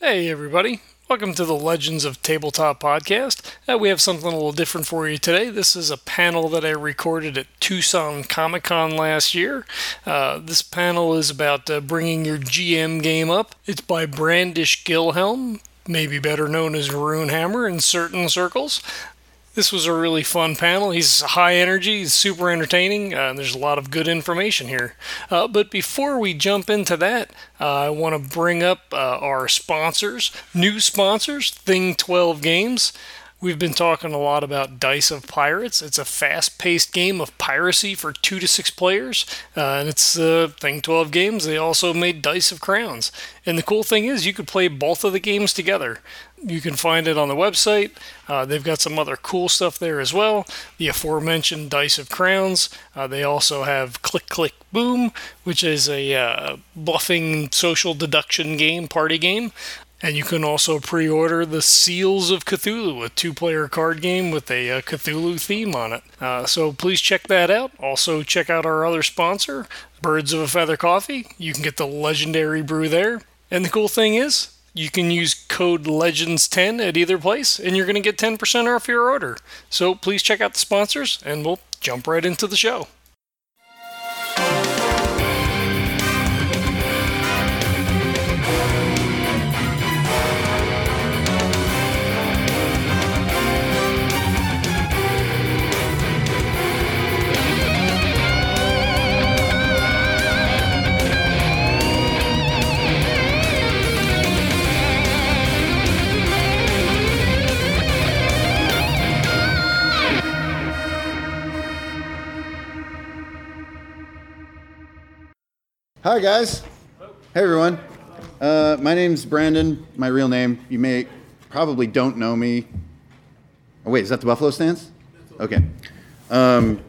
Hey, everybody. Welcome to the Legends of Tabletop podcast. Uh, we have something a little different for you today. This is a panel that I recorded at Tucson Comic Con last year. Uh, this panel is about uh, bringing your GM game up. It's by Brandish Gilhelm, maybe better known as Runehammer in certain circles. This was a really fun panel. He's high energy, he's super entertaining, uh, and there's a lot of good information here. Uh, but before we jump into that, uh, I want to bring up uh, our sponsors, new sponsors, Thing 12 Games. We've been talking a lot about Dice of Pirates. It's a fast paced game of piracy for two to six players, uh, and it's uh, Thing 12 Games. They also made Dice of Crowns. And the cool thing is, you could play both of the games together. You can find it on the website. Uh, they've got some other cool stuff there as well. The aforementioned Dice of Crowns. Uh, they also have Click Click Boom, which is a uh, bluffing social deduction game, party game. And you can also pre order the Seals of Cthulhu, a two player card game with a, a, Cthulhu theme on it. Uh, so please check that out. Also, check out our other sponsor, Birds of a Feather Coffee. You can get the legendary brew there. And the cool thing is, you can use code LEGENDS10 at either place, and you're going to get 10% off your order. So please check out the sponsors, and we'll jump right into the show. Hi, guys. Hey, everyone. Uh, my name's Brandon. My real name. You may probably don't know me. Oh, wait, is that the Buffalo Stance? Okay. Um,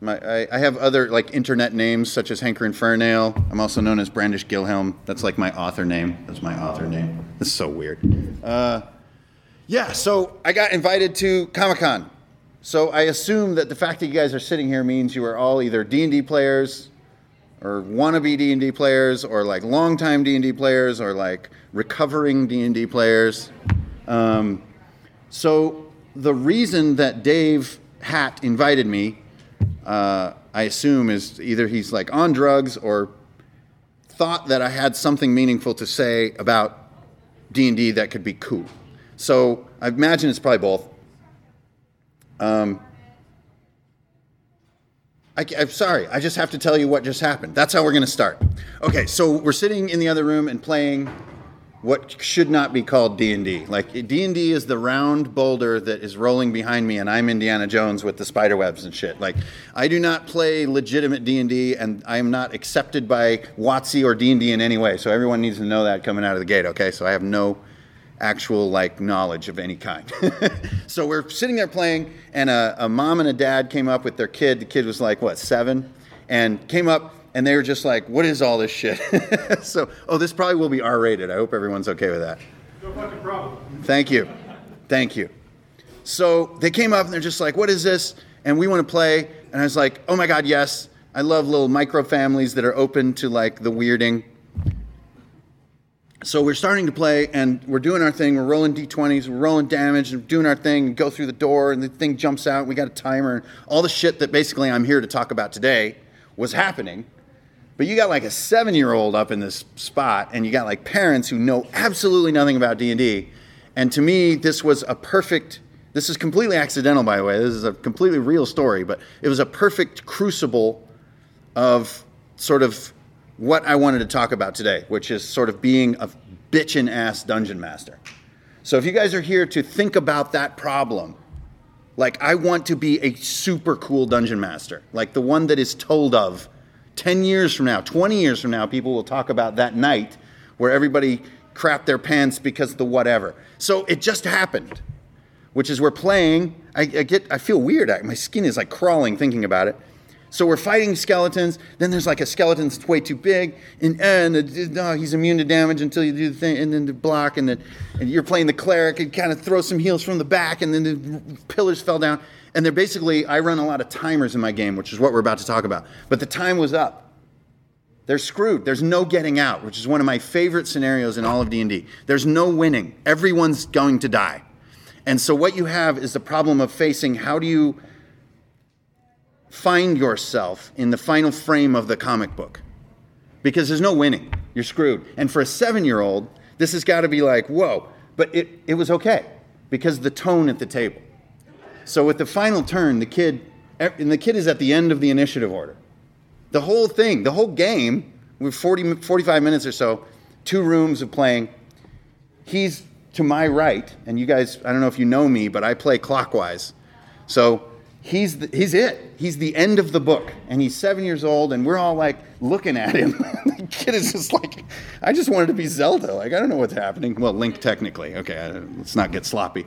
my, I, I, have other like internet names such as Hankerin Ferinale. I'm also known as Brandish Gilhelm. That's like my author name. That's my author name. This is so weird. Uh, yeah, so I got invited to Comic Con. So I assume that the fact that you guys are sitting here means you are all either D&D players, or wannabe D&D players or like longtime D&D players or like recovering D&D players. Um, so the reason that Dave Hat invited me, uh, I assume, is either he's like on drugs or thought that I had something meaningful to say about D&D that could be cool. So I imagine it's probably both. Um, I, am sorry. I just have to tell you what just happened. That's how we're going to start. Okay, so we're sitting in the other room and playing what should not be called D&D. Like D&D is the round boulder that is rolling behind me and I'm Indiana Jones with the spider webs and shit. Like I do not play legitimate D&D and I am not accepted by WotC or D&D in any way. So everyone needs to know that coming out of the gate, okay? So I have no actual like knowledge of any kind. so we're sitting there playing, and a, a, mom and a dad came up with their kid. The kid was like what seven, and came up, and they were just like, "What is all this shit?" so, oh, this probably will be R-rated. I hope everyone's okay with that. No fucking problem. Thank you, thank you. So they came up and they're just like, "What is this?" And we want to play, and I was like, "Oh my god, yes." I love little micro families that are open to like the weirding so we're starting to play and we're doing our thing. We're rolling d20s, we're rolling damage, and doing our thing. And go through the door, and the thing jumps out. We got a timer, and all the shit that basically I'm here to talk about today was happening. But you got like a seven-year-old up in this spot, and you got like parents who know absolutely nothing about D and D. And to me, this was a perfect. This is completely accidental, by the way. This is a completely real story, but it was a perfect crucible of sort of what I wanted to talk about today, which is sort of being a bitchin' ass dungeon master. So if you guys are here to think about that problem, like I want to be a super cool dungeon master, like the one that is told of 10 years from now, 20 years from now, people will talk about that night where everybody crapped their pants because of the whatever. So it just happened, which is we're playing. I, I get, I feel weird. My skin is like crawling thinking about it. So we're fighting skeletons. Then there's like a skeleton that's way too big, and and uh, oh, he's immune to damage until you do the thing, and then the block, and then and you're playing the cleric and kind of throw some heals from the back, and then the pillars fell down. And they're basically I run a lot of timers in my game, which is what we're about to talk about. But the time was up. They're screwed. There's no getting out, which is one of my favorite scenarios in all of D&D. There's no winning. Everyone's going to die. And so what you have is the problem of facing how do you find yourself in the final frame of the comic book? Because there's no winning. You're screwed. And for a 7-year-old, this has got to be like, "Whoa." But it it was okay because the tone at the table. So with the final turn, the kid er, and the kid is at the end of the initiative order. The whole thing, the whole game, with 40, 45 minutes or so, two rooms of playing. He's to my right, and you guys, I don't know if you know me, but I play clockwise. So he's, the, he's it. He's the end of the book, and he's seven years old, and we're all like looking at him. the kid is just like, I just wanted to be Zelda. Like, I don't know what's happening. Well, Link, technically. Okay, let's not get sloppy.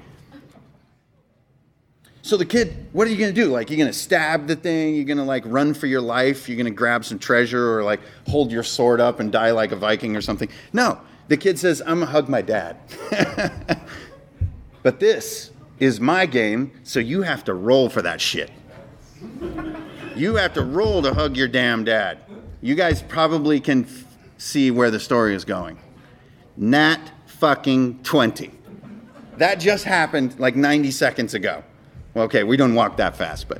So the kid, what are you gonna do? Like, you're gonna stab the thing? You're gonna like run for your life? You're gonna grab some treasure or like hold your sword up and die like a Viking or something? No. The kid says, I'm gonna hug my dad. but this is my game, so you have to roll for that shit. You have to roll to hug your damn dad. You guys probably can f- see where the story is going. Nat fucking 20. That just happened like 90 seconds ago. Well, okay, we don't walk that fast, but.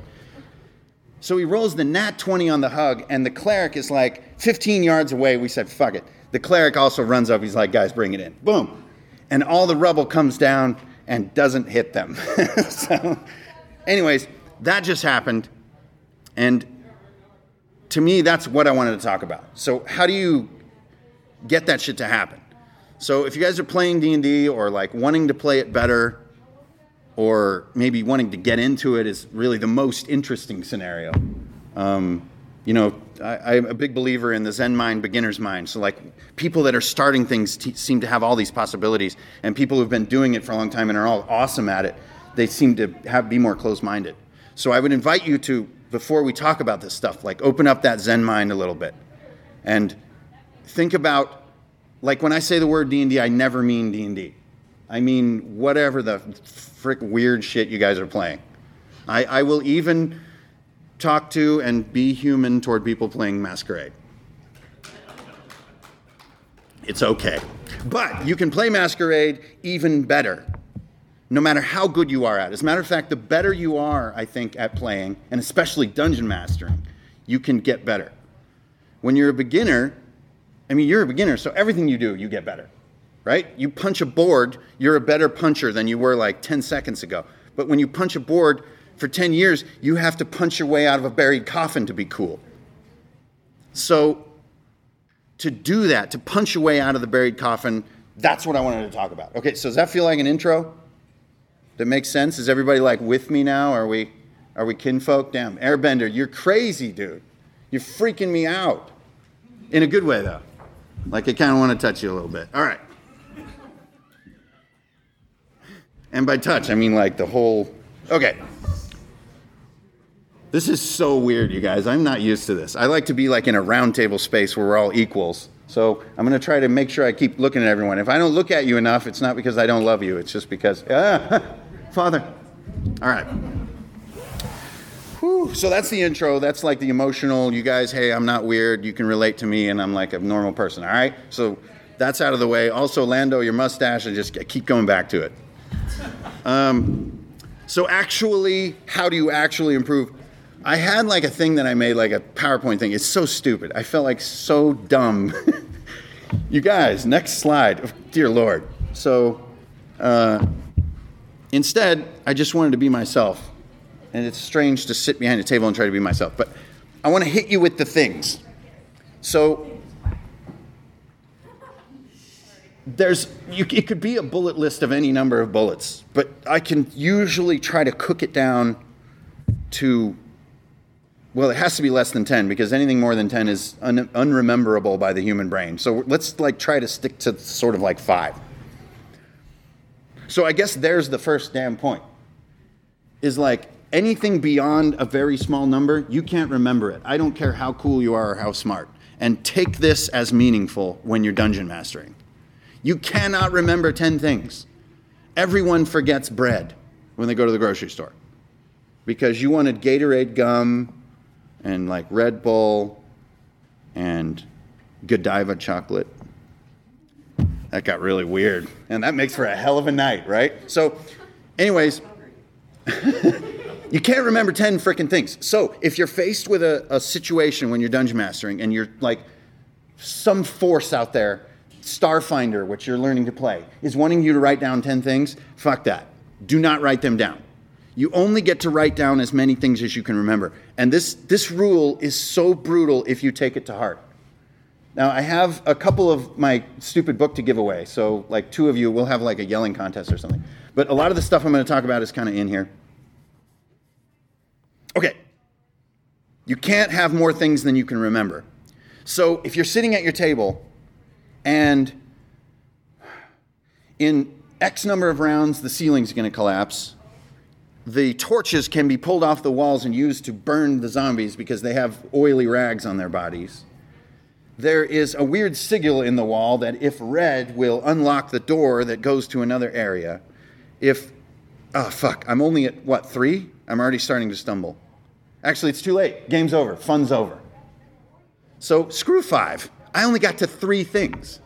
So he rolls the nat 20 on the hug, and the cleric is like 15 yards away. We said, fuck it. The cleric also runs up. He's like, guys, bring it in. Boom. And all the rubble comes down and doesn't hit them. so, anyways, that just happened. And to me, that's what I wanted to talk about. So, how do you get that shit to happen? So, if you guys are playing D&D or like wanting to play it better, or maybe wanting to get into it is really the most interesting scenario. Um, you know, I, am a big believer in the Zen mind, beginner's mind. So, like, people that are starting things t- seem to have all these possibilities, and people who've been doing it for a long time and are all awesome at it, they seem to have be more closed-minded. So, I would invite you to, before we talk about this stuff, like, open up that Zen mind a little bit, and think about, like, when I say the word D and I never mean D and D. I mean whatever the frick weird shit you guys are playing. I, I will even talk to and be human toward people playing Masquerade. It's okay. But you can play Masquerade even better, no matter how good you are at it. As a matter of fact, the better you are, I think, at playing, and especially dungeon mastering, you can get better. When you're a beginner, I mean, you're a beginner, so everything you do, you get better right? You punch a board, you're a better puncher than you were like 10 seconds ago. But when you punch a board for 10 years, you have to punch your way out of a buried coffin to be cool. So, to do that, to punch your way out of the buried coffin, that's what I wanted to talk about. Okay, so does that feel like an intro? That makes sense? Is everybody like with me now? Are we are we kinfolk? Damn, Airbender, you're crazy, dude. You're freaking me out. In a good way though. Like I kind of want to touch you a little bit. All right. And by touch, I mean like the whole. Okay. This is so weird, you guys. I'm not used to this. I like to be like in a roundtable space where we're all equals. So I'm going to try to make sure I keep looking at everyone. If I don't look at you enough, it's not because I don't love you. It's just because, ah, Father. All right. Whew. So that's the intro. That's like the emotional. You guys, hey, I'm not weird. You can relate to me, and I'm like a normal person. All right. So that's out of the way. Also, Lando, your mustache, I just keep going back to it. Um, so actually, how do you actually improve? I had like a thing that I made, like a PowerPoint thing. It's so stupid. I felt like so dumb. you guys, next slide. Oh, dear Lord. So uh, instead, I just wanted to be myself. And it's strange to sit behind a table and try to be myself. But I want to hit you with the things. So there's you, it could be a bullet list of any number of bullets, but I can usually try to cook it down to well, it has to be less than 10 because anything more than 10 is un- unrememberable by the human brain. So let's like try to stick to sort of like 5. So I guess there's the first damn point. Is like anything beyond a very small number, you can't remember it. I don't care how cool you are or how smart. And take this as meaningful when you're dungeon mastering. You cannot remember 10 things. Everyone forgets bread when they go to the grocery store because you wanted Gatorade gum and like Red Bull and Godiva chocolate. That got really weird. And that makes for a hell of a night, right? So, anyways, you can't remember 10 freaking things. So, if you're faced with a, a situation when you're dungeon mastering and you're like, some force out there, Starfinder, which you're learning to play, is wanting you to write down 10 things, fuck that. Do not write them down. You only get to write down as many things as you can remember. And this, this rule is so brutal if you take it to heart. Now, I have a couple of my stupid book to give away. So, like, two of you will have like a yelling contest or something. But a lot of the stuff I'm going to talk about is kind of in here. Okay. You can't have more things than you can remember. So, if you're sitting at your table and in X number of rounds, the ceiling's going to collapse. The torches can be pulled off the walls and used to burn the zombies because they have oily rags on their bodies. There is a weird sigil in the wall that, if read, will unlock the door that goes to another area. If, oh fuck, I'm only at what, three? I'm already starting to stumble. Actually, it's too late. Game's over. Fun's over. So screw five. I only got to three things.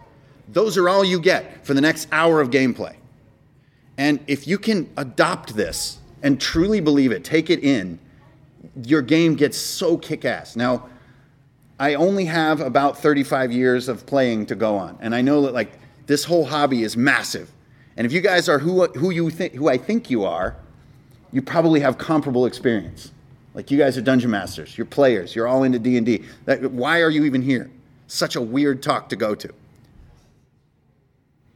Those are all you get for the next hour of gameplay. And if you can adopt this and truly believe it, take it in, your game gets so kick ass. Now, I only have about 35 years of playing to go on. And I know that like this whole hobby is massive. And if you guys are who, who you think, who I think you are, you probably have comparable experience. Like you guys are dungeon masters, you're players, you're all into D&D. That, why are you even here? Such a weird talk to go to.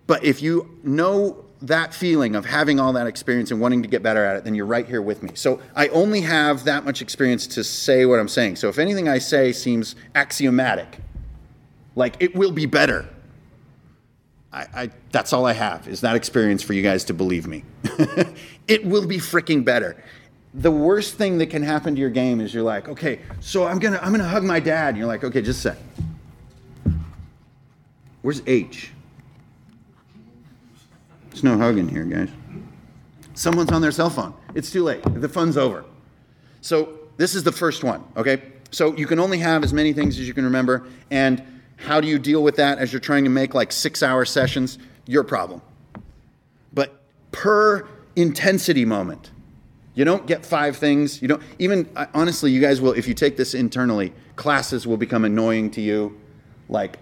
But if you know that feeling of having all that experience and wanting to get better at it, then you're right here with me. So I only have that much experience to say what I'm saying. So if anything I say seems axiomatic, like it will be better, I, I, that's all I have is that experience for you guys to believe me. it will be freaking better. The worst thing that can happen to your game is you're like, okay, so I'm gonna I'm gonna hug my dad. And you're like, okay, just a sec. Where's H? There's no hugging here, guys. Someone's on their cell phone. It's too late. The fun's over. So this is the first one, okay? So you can only have as many things as you can remember. And how do you deal with that as you're trying to make like six hour sessions? Your problem. But per intensity moment, you don't get five things. You don't even honestly, you guys will if you take this internally, classes will become annoying to you. Like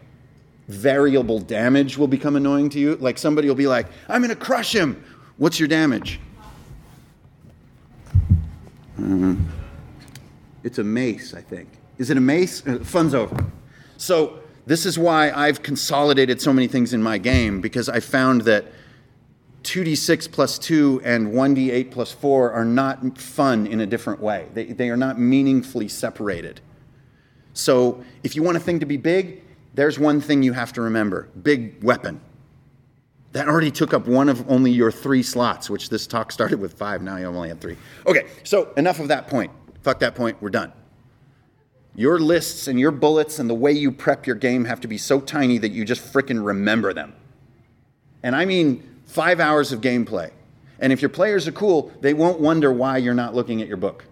variable damage will become annoying to you. Like somebody will be like, I'm going to crush him. What's your damage? Mm-hmm. It's a mace, I think. Is it a mace? Uh, fun's over. So, this is why I've consolidated so many things in my game because I found that 2d6 plus 2 and 1d8 plus 4 are not fun in a different way. They, they are not meaningfully separated. So, if you want a thing to be big, there's one thing you have to remember big weapon. That already took up one of only your three slots, which this talk started with five. Now you only have three. Okay, so enough of that point. Fuck that point. We're done. Your lists and your bullets and the way you prep your game have to be so tiny that you just fricking remember them. And I mean five hours of gameplay. And if your players are cool, they won't wonder why you're not looking at your book.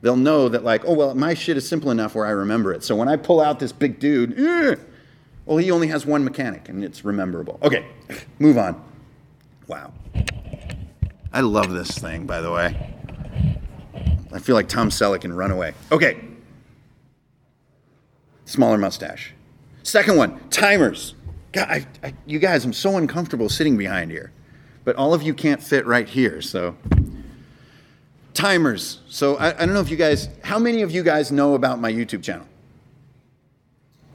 They'll know that, like, oh, well, my shit is simple enough where I remember it. So when I pull out this big dude, eh, well, he only has one mechanic and it's rememberable. Okay, move on. Wow. I love this thing, by the way. I feel like Tom Selleck in Runaway. Okay. Smaller mustache. Second one, timers. God, I, I, you guys, I'm so uncomfortable sitting behind here. But all of you can't fit right here, so timers. So I, I, don't know if you guys, how many of you guys know about my YouTube channel?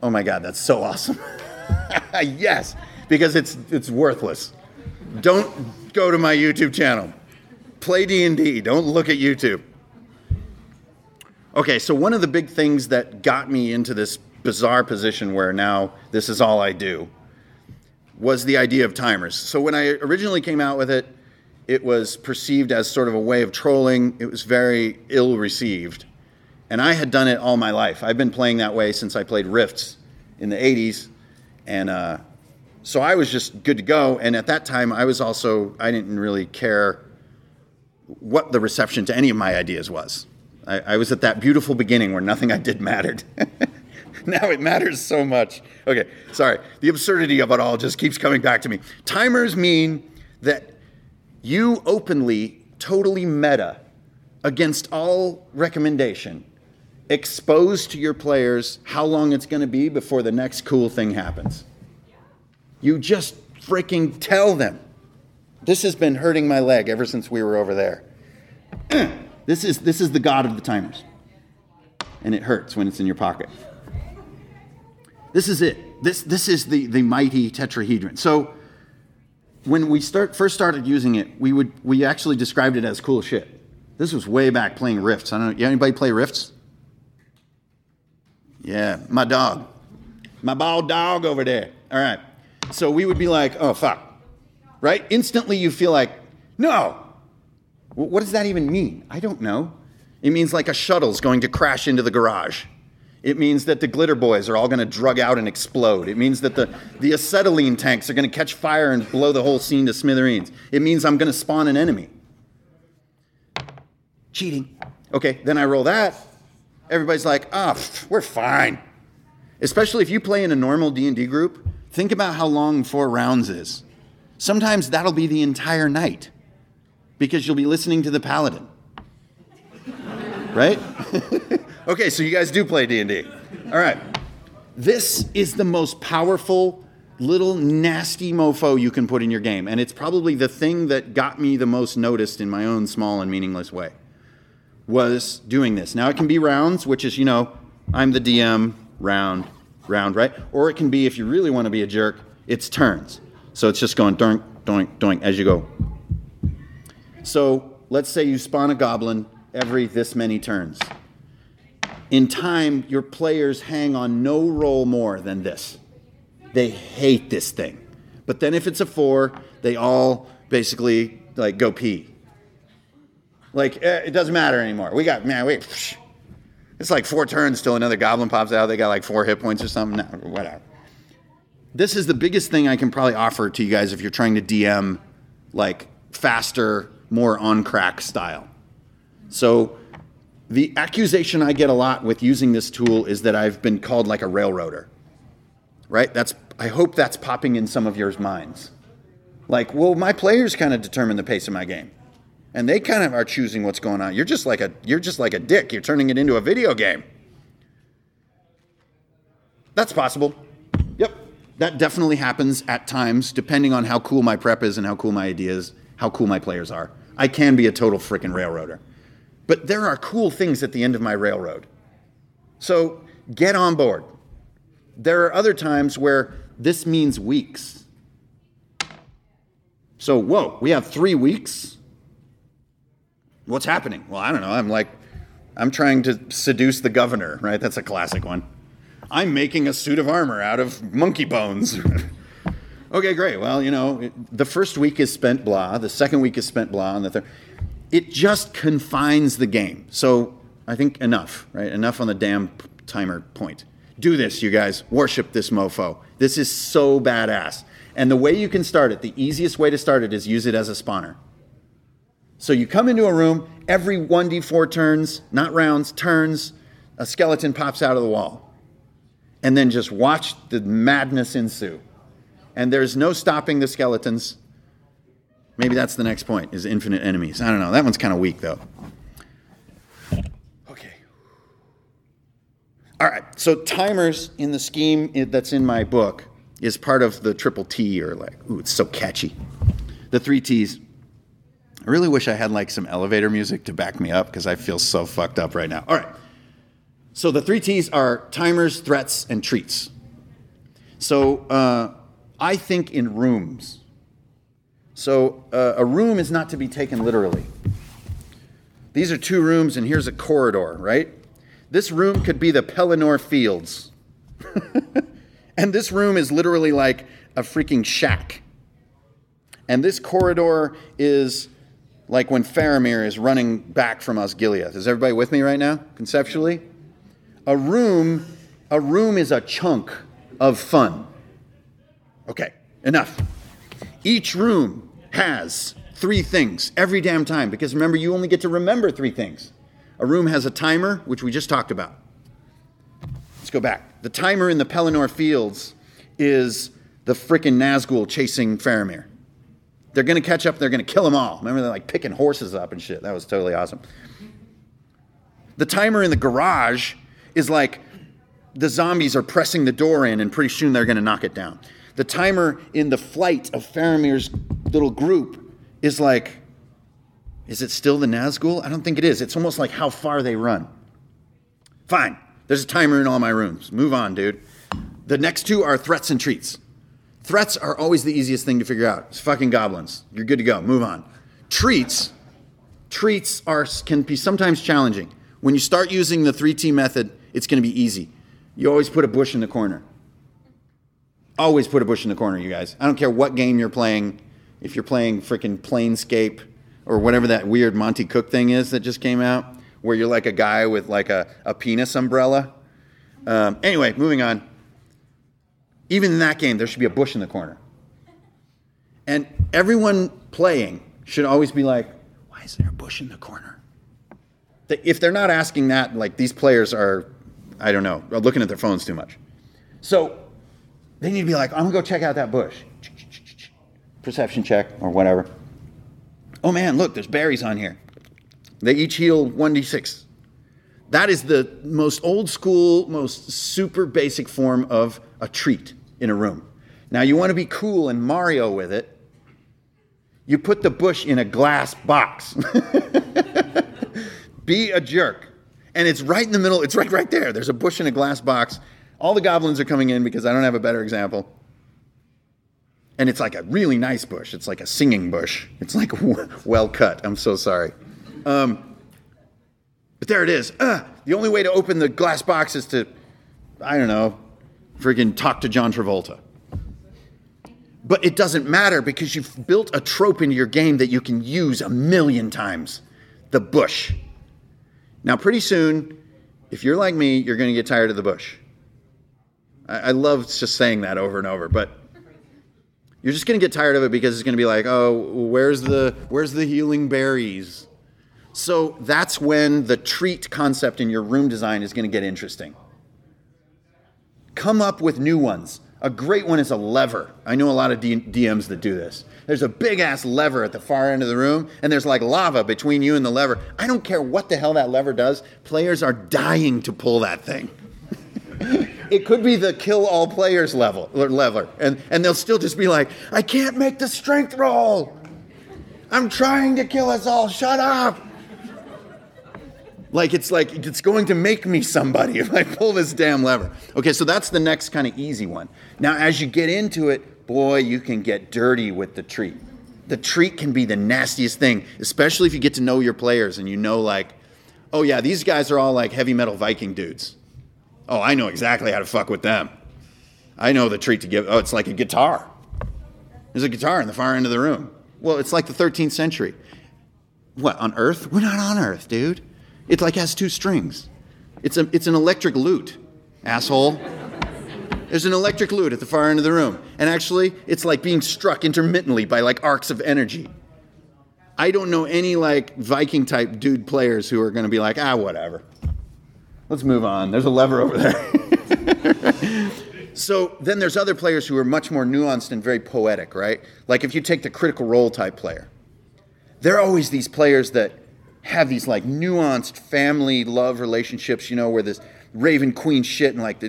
Oh my God, that's so awesome. yes, because it's, it's worthless. Don't go to my YouTube channel. Play D&D, don't look at YouTube. Okay, so one of the big things that got me into this bizarre position where now this is all I do was the idea of timers. So when I originally came out with it, it was perceived as sort of a way of trolling. It was very ill received. And I had done it all my life. I've been playing that way since I played Rifts in the 80s. And uh, so I was just good to go. And at that time, I was also, I didn't really care what the reception to any of my ideas was. I, I was at that beautiful beginning where nothing I did mattered. now it matters so much. Okay, sorry. The absurdity of it all just keeps coming back to me. Timers mean that you openly, totally meta, against all recommendation, expose to your players how long it's going to be before the next cool thing happens. You just freaking tell them. This has been hurting my leg ever since we were over there. this is this is the god of the timers. And it hurts when it's in your pocket. This is it. This this is the the mighty tetrahedron. So when we start first started using it, we would we actually described it as cool shit. This was way back playing Rifts. I don't know. Anybody play Rifts? Yeah, my dog. My bald dog over there. All right. So we would be like, oh, fuck. Right? Instantly you feel like, no. What does that even mean? I don't know. It means like a shuttle's going to crash into the garage. It means that the glitter boys are all going to drug out and explode. It means that the, the acetylene tanks are going to catch fire and blow the whole scene to smithereens. It means I'm going to spawn an enemy. Cheating. Okay, then I roll that. Everybody's like, ah, oh, we're fine. Especially if you play in a normal D&D group, think about how long four rounds is. Sometimes that'll be the entire night because you'll be listening to the paladin. right? okay, so you guys do play D&D. All right. This is the most powerful little nasty mofo you can put in your game, and it's probably the thing that got me the most noticed in my own small and meaningless way was doing this. Now it can be rounds, which is, you know, I'm the DM, round, round, right? Or it can be, if you really want to be a jerk, it's turns. So it's just going doink, doink, doink as you go. So let's say you spawn a goblin every this many turns. In time, your players hang on no roll more than this. They hate this thing. But then if it's a four, they all basically like go pee like eh, it doesn't matter anymore. We got man, we. It's like four turns till another goblin pops out. They got like four hit points or something. No, whatever. This is the biggest thing I can probably offer to you guys if you're trying to DM like faster, more on crack style. So the accusation I get a lot with using this tool is that I've been called like a railroader. Right? That's I hope that's popping in some of your minds. Like, well, my players kind of determine the pace of my game and they kind of are choosing what's going on. You're just like a you're just like a dick. You're turning it into a video game. That's possible. Yep. That definitely happens at times depending on how cool my prep is and how cool my ideas, how cool my players are. I can be a total freaking railroader. But there are cool things at the end of my railroad. So, get on board. There are other times where this means weeks. So, whoa, we have 3 weeks What's happening? Well, I don't know. I'm like, I'm trying to seduce the governor, right? That's a classic one. I'm making a suit of armor out of monkey bones. okay, great. Well, you know, the first week is spent blah, the second week is spent blah, and the third. It just confines the game. So I think enough, right? Enough on the damn timer point. Do this, you guys. Worship this mofo. This is so badass. And the way you can start it, the easiest way to start it is use it as a spawner. So you come into a room, every 1d4 turns, not rounds, turns, a skeleton pops out of the wall. And then just watch the madness ensue. And there's no stopping the skeletons. Maybe that's the next point is infinite enemies. I don't know. That one's kind of weak though. Okay. All right. So timers in the scheme that's in my book is part of the triple T or like, ooh, it's so catchy. The three T's I really wish I had like some elevator music to back me up because I feel so fucked up right now. All right. So the three T's are timers, threats, and treats. So uh, I think in rooms. So uh, a room is not to be taken literally. These are two rooms, and here's a corridor, right? This room could be the Pelennor Fields. and this room is literally like a freaking shack. And this corridor is like when Faramir is running back from Osgiliath. Is everybody with me right now, conceptually? A room, a room is a chunk of fun. Okay, enough. Each room has three things every damn time because remember, you only get to remember three things. A room has a timer, which we just talked about. Let's go back. The timer in the Pelennor Fields is the frickin' Nazgul chasing Faramir. They're gonna catch up. They're gonna kill them all. Remember, they're like picking horses up and shit. That was totally awesome. The timer in the garage is like the zombies are pressing the door in, and pretty soon they're gonna knock it down. The timer in the flight of Faramir's little group is like, is it still the Nazgul? I don't think it is. It's almost like how far they run. Fine. There's a timer in all my rooms. Move on, dude. The next two are threats and treats. Threats are always the easiest thing to figure out. It's fucking goblins. You're good to go. Move on. Treats, treats are can be sometimes challenging. When you start using the 3T method, it's going to be easy. You always put a bush in the corner. Always put a bush in the corner, you guys. I don't care what game you're playing. If you're playing freaking Planescape or whatever that weird Monte Cook thing is that just came out, where you're like a guy with like a, a penis umbrella. Um, anyway, moving on. Even in that game, there should be a bush in the corner. And everyone playing should always be like, why is there a bush in the corner? If they're not asking that, like these players are, I don't know, looking at their phones too much. So they need to be like, I'm gonna go check out that bush. Perception check or whatever. Oh man, look, there's berries on here. They each heal 1d6. That is the most old school, most super basic form of a treat in a room. Now, you want to be cool and Mario with it. You put the bush in a glass box. be a jerk. And it's right in the middle, it's right right there. There's a bush in a glass box. All the goblins are coming in because I don't have a better example. And it's like a really nice bush. It's like a singing bush. It's like well cut. I'm so sorry. Um, but there it is. Uh, the only way to open the glass box is to, I don't know, freaking talk to John Travolta. But it doesn't matter because you've built a trope into your game that you can use a million times the bush. Now, pretty soon, if you're like me, you're going to get tired of the bush. I, I love just saying that over and over, but you're just going to get tired of it because it's going to be like, oh, where's the where's the healing berries? So that's when the treat concept in your room design is going to get interesting. Come up with new ones. A great one is a lever. I know a lot of DMs that do this. There's a big ass lever at the far end of the room, and there's like lava between you and the lever. I don't care what the hell that lever does, players are dying to pull that thing. It could be the kill all players level lever, and, and they'll still just be like, I can't make the strength roll. I'm trying to kill us all. Shut up. Like it's like it's going to make me somebody if I pull this damn lever. Okay, so that's the next kind of easy one. Now, as you get into it, boy, you can get dirty with the treat. The treat can be the nastiest thing, especially if you get to know your players and you know, like, oh yeah, these guys are all like heavy metal Viking dudes. Oh, I know exactly how to fuck with them. I know the treat to give. Oh, it's like a guitar. There's a guitar in the far end of the room. Well, it's like the 13th century. What, on Earth? We're not on Earth, dude. It like has two strings. It's, a, it's an electric lute, asshole. There's an electric lute at the far end of the room. And actually, it's like being struck intermittently by like arcs of energy. I don't know any like Viking type dude players who are going to be like, ah, whatever. Let's move on. There's a lever over there. so then there's other players who are much more nuanced and very poetic, right? Like if you take the critical role type player, there are always these players that have these like nuanced family love relationships, you know, where this raven queen shit and like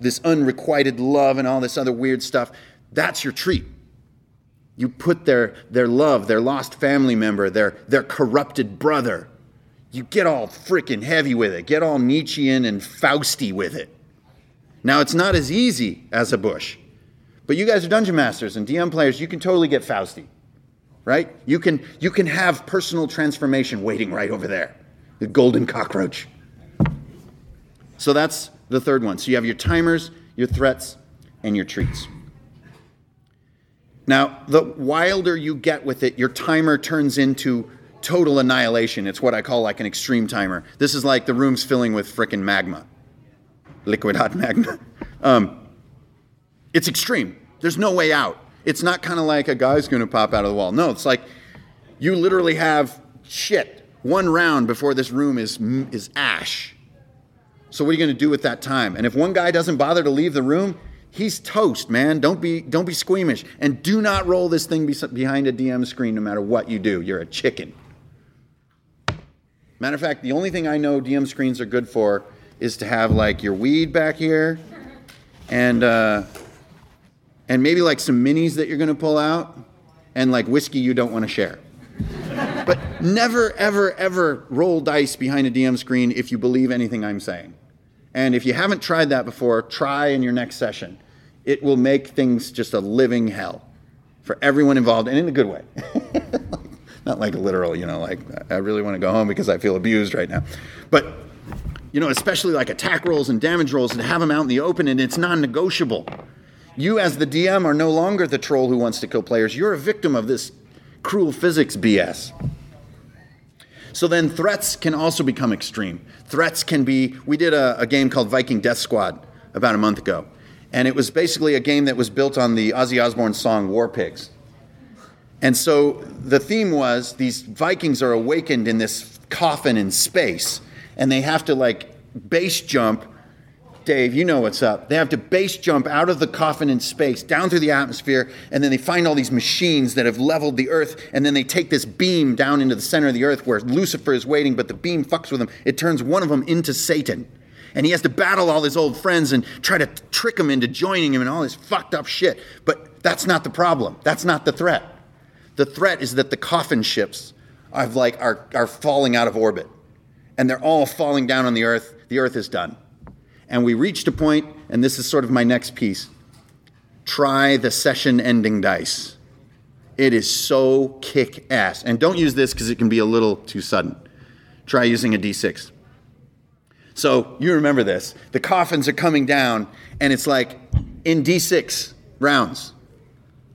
this, unrequited love and all this other weird stuff. That's your treat. You put their, their love, their lost family member, their, their corrupted brother. You get all freaking heavy with it, get all Nietzschean and Fausty with it. Now, it's not as easy as a bush, but you guys are dungeon masters and DM players, you can totally get Fausty right? You can, you can have personal transformation waiting right over there, the golden cockroach. So that's the third one. So you have your timers, your threats, and your treats. Now, the wilder you get with it, your timer turns into total annihilation. It's what I call like an extreme timer. This is like the room's filling with frickin' magma, liquid hot magma. Um, it's extreme. There's no way out. It's not kind of like a guy's going to pop out of the wall. No, it's like you literally have shit one round before this room is is ash. So what are you going to do with that time? And if one guy doesn't bother to leave the room, he's toast, man. Don't be don't be squeamish, and do not roll this thing behind a DM screen, no matter what you do. You're a chicken. Matter of fact, the only thing I know DM screens are good for is to have like your weed back here, and uh, and maybe like some minis that you're going to pull out, and like whiskey you don't want to share. but never, ever, ever roll dice behind a DM screen if you believe anything I'm saying. And if you haven't tried that before, try in your next session. It will make things just a living hell for everyone involved and in a good way. Not like literal, you know, like I really want to go home because I feel abused right now. But, you know, especially like attack rolls and damage rolls and have them out in the open and it's non negotiable. You, as the DM, are no longer the troll who wants to kill players. You're a victim of this cruel physics BS. So then threats can also become extreme. Threats can be, we did a, a, game called Viking Death Squad about a month ago. And it was basically a game that was built on the Ozzy Osbourne song War Pigs. And so the theme was these Vikings are awakened in this coffin in space, and they have to like base jump Dave, you know what's up. They have to base jump out of the coffin in space, down through the atmosphere, and then they find all these machines that have leveled the earth, and then they take this beam down into the center of the earth where Lucifer is waiting, but the beam fucks with him. It turns one of them into Satan. And he has to battle all his old friends and try to trick them into joining him and all this fucked up shit. But that's not the problem. That's not the threat. The threat is that the coffin ships are like are, are falling out of orbit. And they're all falling down on the earth. The earth is done. And we reached a point, and this is sort of my next piece try the session ending dice. It is so kick ass. And don't use this because it can be a little too sudden. Try using a d6. So you remember this. The coffins are coming down, and it's like in d6 rounds,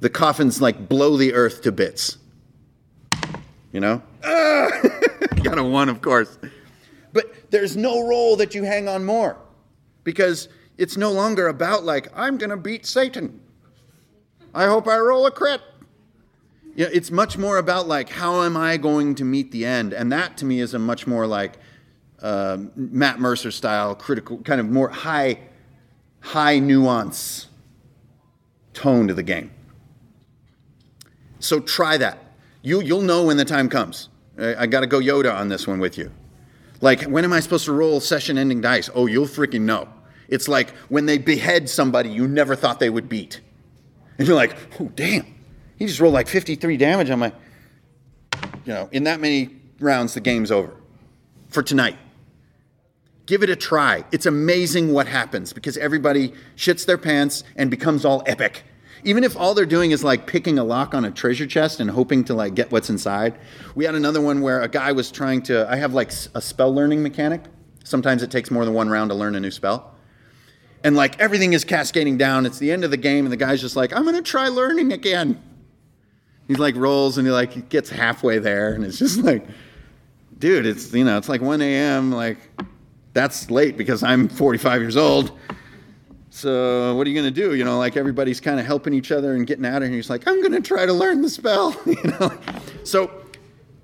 the coffins like blow the earth to bits. You know? Ah! Got a one, of course. But there's no roll that you hang on more because it's no longer about like I'm going to beat Satan. I hope I roll a crit. Yeah, it's much more about like how am I going to meet the end, and that to me is a much more like uh, Matt Mercer style, critical, kind of more high, high nuance tone to the game. So try that. You you'll know when the time comes. I, I got to go Yoda on this one with you. Like, when am I supposed to roll session ending dice? Oh, you'll freaking know. It's like when they behead somebody you never thought they would beat. And you're like, oh, damn. He just rolled like 53 damage on my. You know, in that many rounds, the game's over for tonight. Give it a try. It's amazing what happens because everybody shits their pants and becomes all epic. Even if all they're doing is like picking a lock on a treasure chest and hoping to like get what's inside. We had another one where a guy was trying to. I have like a spell learning mechanic. Sometimes it takes more than one round to learn a new spell and like everything is cascading down. It's the end of the game, and the guy's just like, I'm gonna try learning again. He like rolls and he like gets halfway there, and it's just like, dude, it's you know, it's like 1 a.m. Like that's late because I'm 45 years old. So what are you gonna do? You know, like everybody's kind of helping each other and getting out of here. He's like, I'm gonna try to learn the spell. you know, so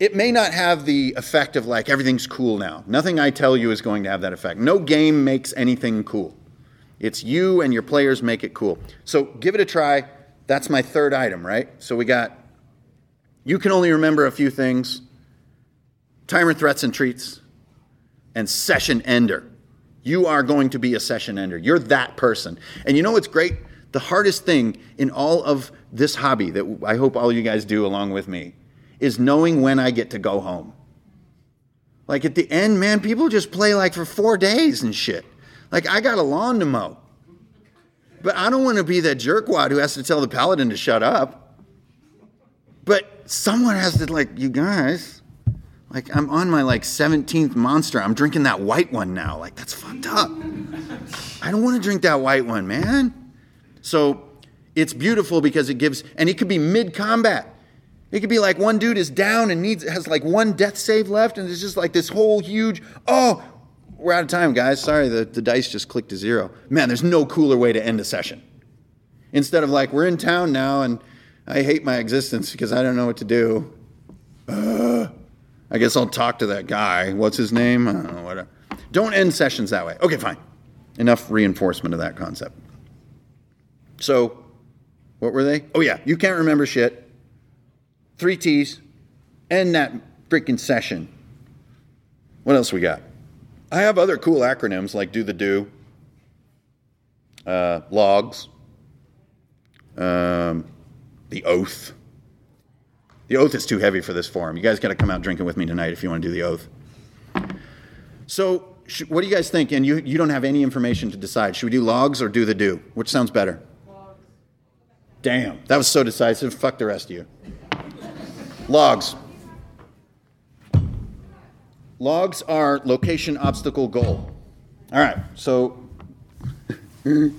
it may not have the effect of like everything's cool now. Nothing I tell you is going to have that effect. No game makes anything cool. It's you and your players make it cool. So give it a try. That's my third item, right? So we got you can only remember a few things timer threats and treats, and session ender. You are going to be a session ender. You're that person. And you know what's great? The hardest thing in all of this hobby that I hope all you guys do along with me is knowing when I get to go home. Like at the end, man, people just play like for four days and shit. Like, I got a lawn to mow. But I don't want to be that jerkwad who has to tell the paladin to shut up. But someone has to, like, you guys, like, I'm on my, like, 17th monster. I'm drinking that white one now. Like, that's fucked up. I don't want to drink that white one, man. So it's beautiful because it gives, and it could be mid combat. It could be like one dude is down and needs has like one death save left, and it's just like this whole huge, oh, we're out of time, guys. Sorry, the, the dice just clicked to zero. Man, there's no cooler way to end a session. Instead of like, we're in town now and I hate my existence because I don't know what to do. Uh, I guess I'll talk to that guy. What's his name? Don't. Don't end sessions that way. Okay, fine. Enough reinforcement of that concept. So, what were they? Oh, yeah, you can't remember shit. Three T's. End that freaking session. What else we got? I have other cool acronyms like do the do, uh, logs, um, the oath. The oath is too heavy for this forum. You guys got to come out drinking with me tonight if you want to do the oath. So, sh- what do you guys think? And you, you don't have any information to decide. Should we do logs or do the do? Which sounds better? Logs. Damn, that was so decisive. Fuck the rest of you. Logs. Logs are location obstacle goal. All right, so this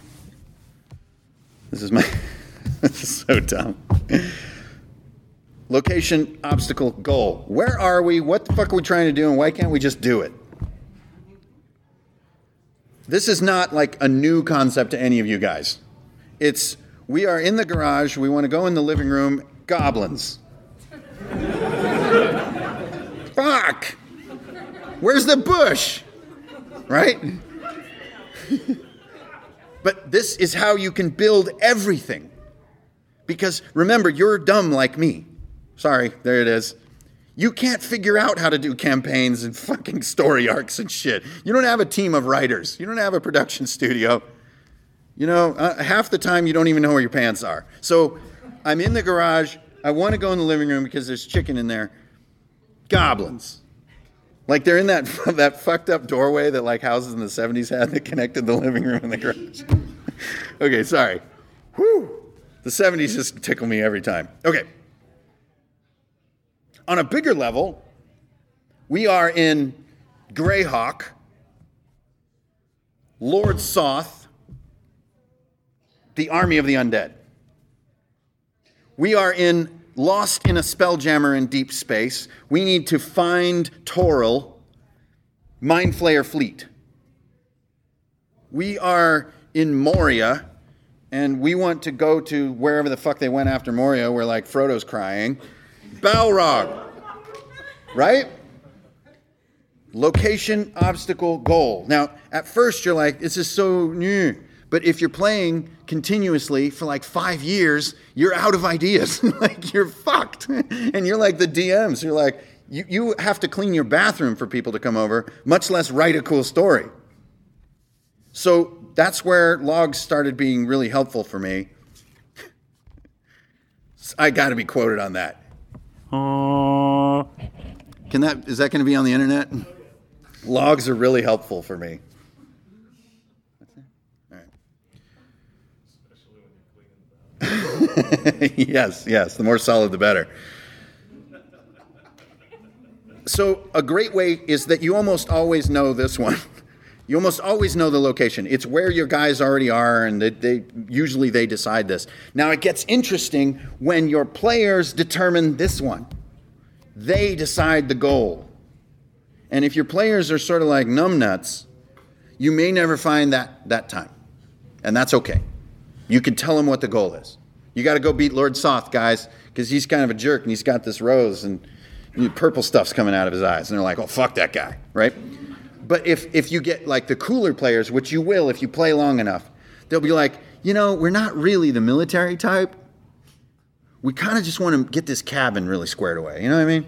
is my this is so dumb. Location obstacle goal. Where are we? What the fuck are we trying to do? And why can't we just do it? This is not like a new concept to any of you guys. It's we are in the garage, we want to go in the living room, goblins. Fuck! Where's the bush? Right? but this is how you can build everything. Because remember, you're dumb like me. Sorry, there it is. You can't figure out how to do campaigns and fucking story arcs and shit. You don't have a team of writers. You don't have a production studio. You know, uh, half the time you don't even know where your pants are. So I'm in the garage. I want to go in the living room because there's chicken in there. Goblins. Like they're in that that fucked up doorway that like houses in the 70s had that connected the living room and the garage. okay, sorry. Whew. The 70s just tickle me every time. Okay. On a bigger level, we are in Greyhawk, Lord Soth, the army of the undead. We are in lost in a spelljammer in deep space. We need to find Toril, Mind Flayer Fleet. We are in Moria, and we want to go to wherever the fuck they went after Moria, where like Frodo's crying. Balrog. Right? Location, obstacle, goal. Now, at first you're like, this is so new. But if you're playing continuously for like five years, you're out of ideas. like you're fucked. and you're like the DMs. You're like, you, you have to clean your bathroom for people to come over, much less write a cool story. So that's where logs started being really helpful for me. I got to be quoted on that. Uh, Can that is that going to be on the internet? Logs are really helpful for me. Yes, yes. The more solid, the better. So, a great way is that you almost always know this one. You almost always know the location. It's where your guys already are, and they, they, usually they decide this. Now it gets interesting when your players determine this one. They decide the goal. And if your players are sort of like numbnuts, you may never find that that time, and that's okay. You can tell them what the goal is. You got to go beat Lord Soth, guys, because he's kind of a jerk, and he's got this rose and purple stuff's coming out of his eyes, and they're like, "Oh, fuck that guy," right? But if, if you get like the cooler players, which you will if you play long enough, they'll be like, you know, we're not really the military type. We kind of just want to get this cabin really squared away. You know what I mean?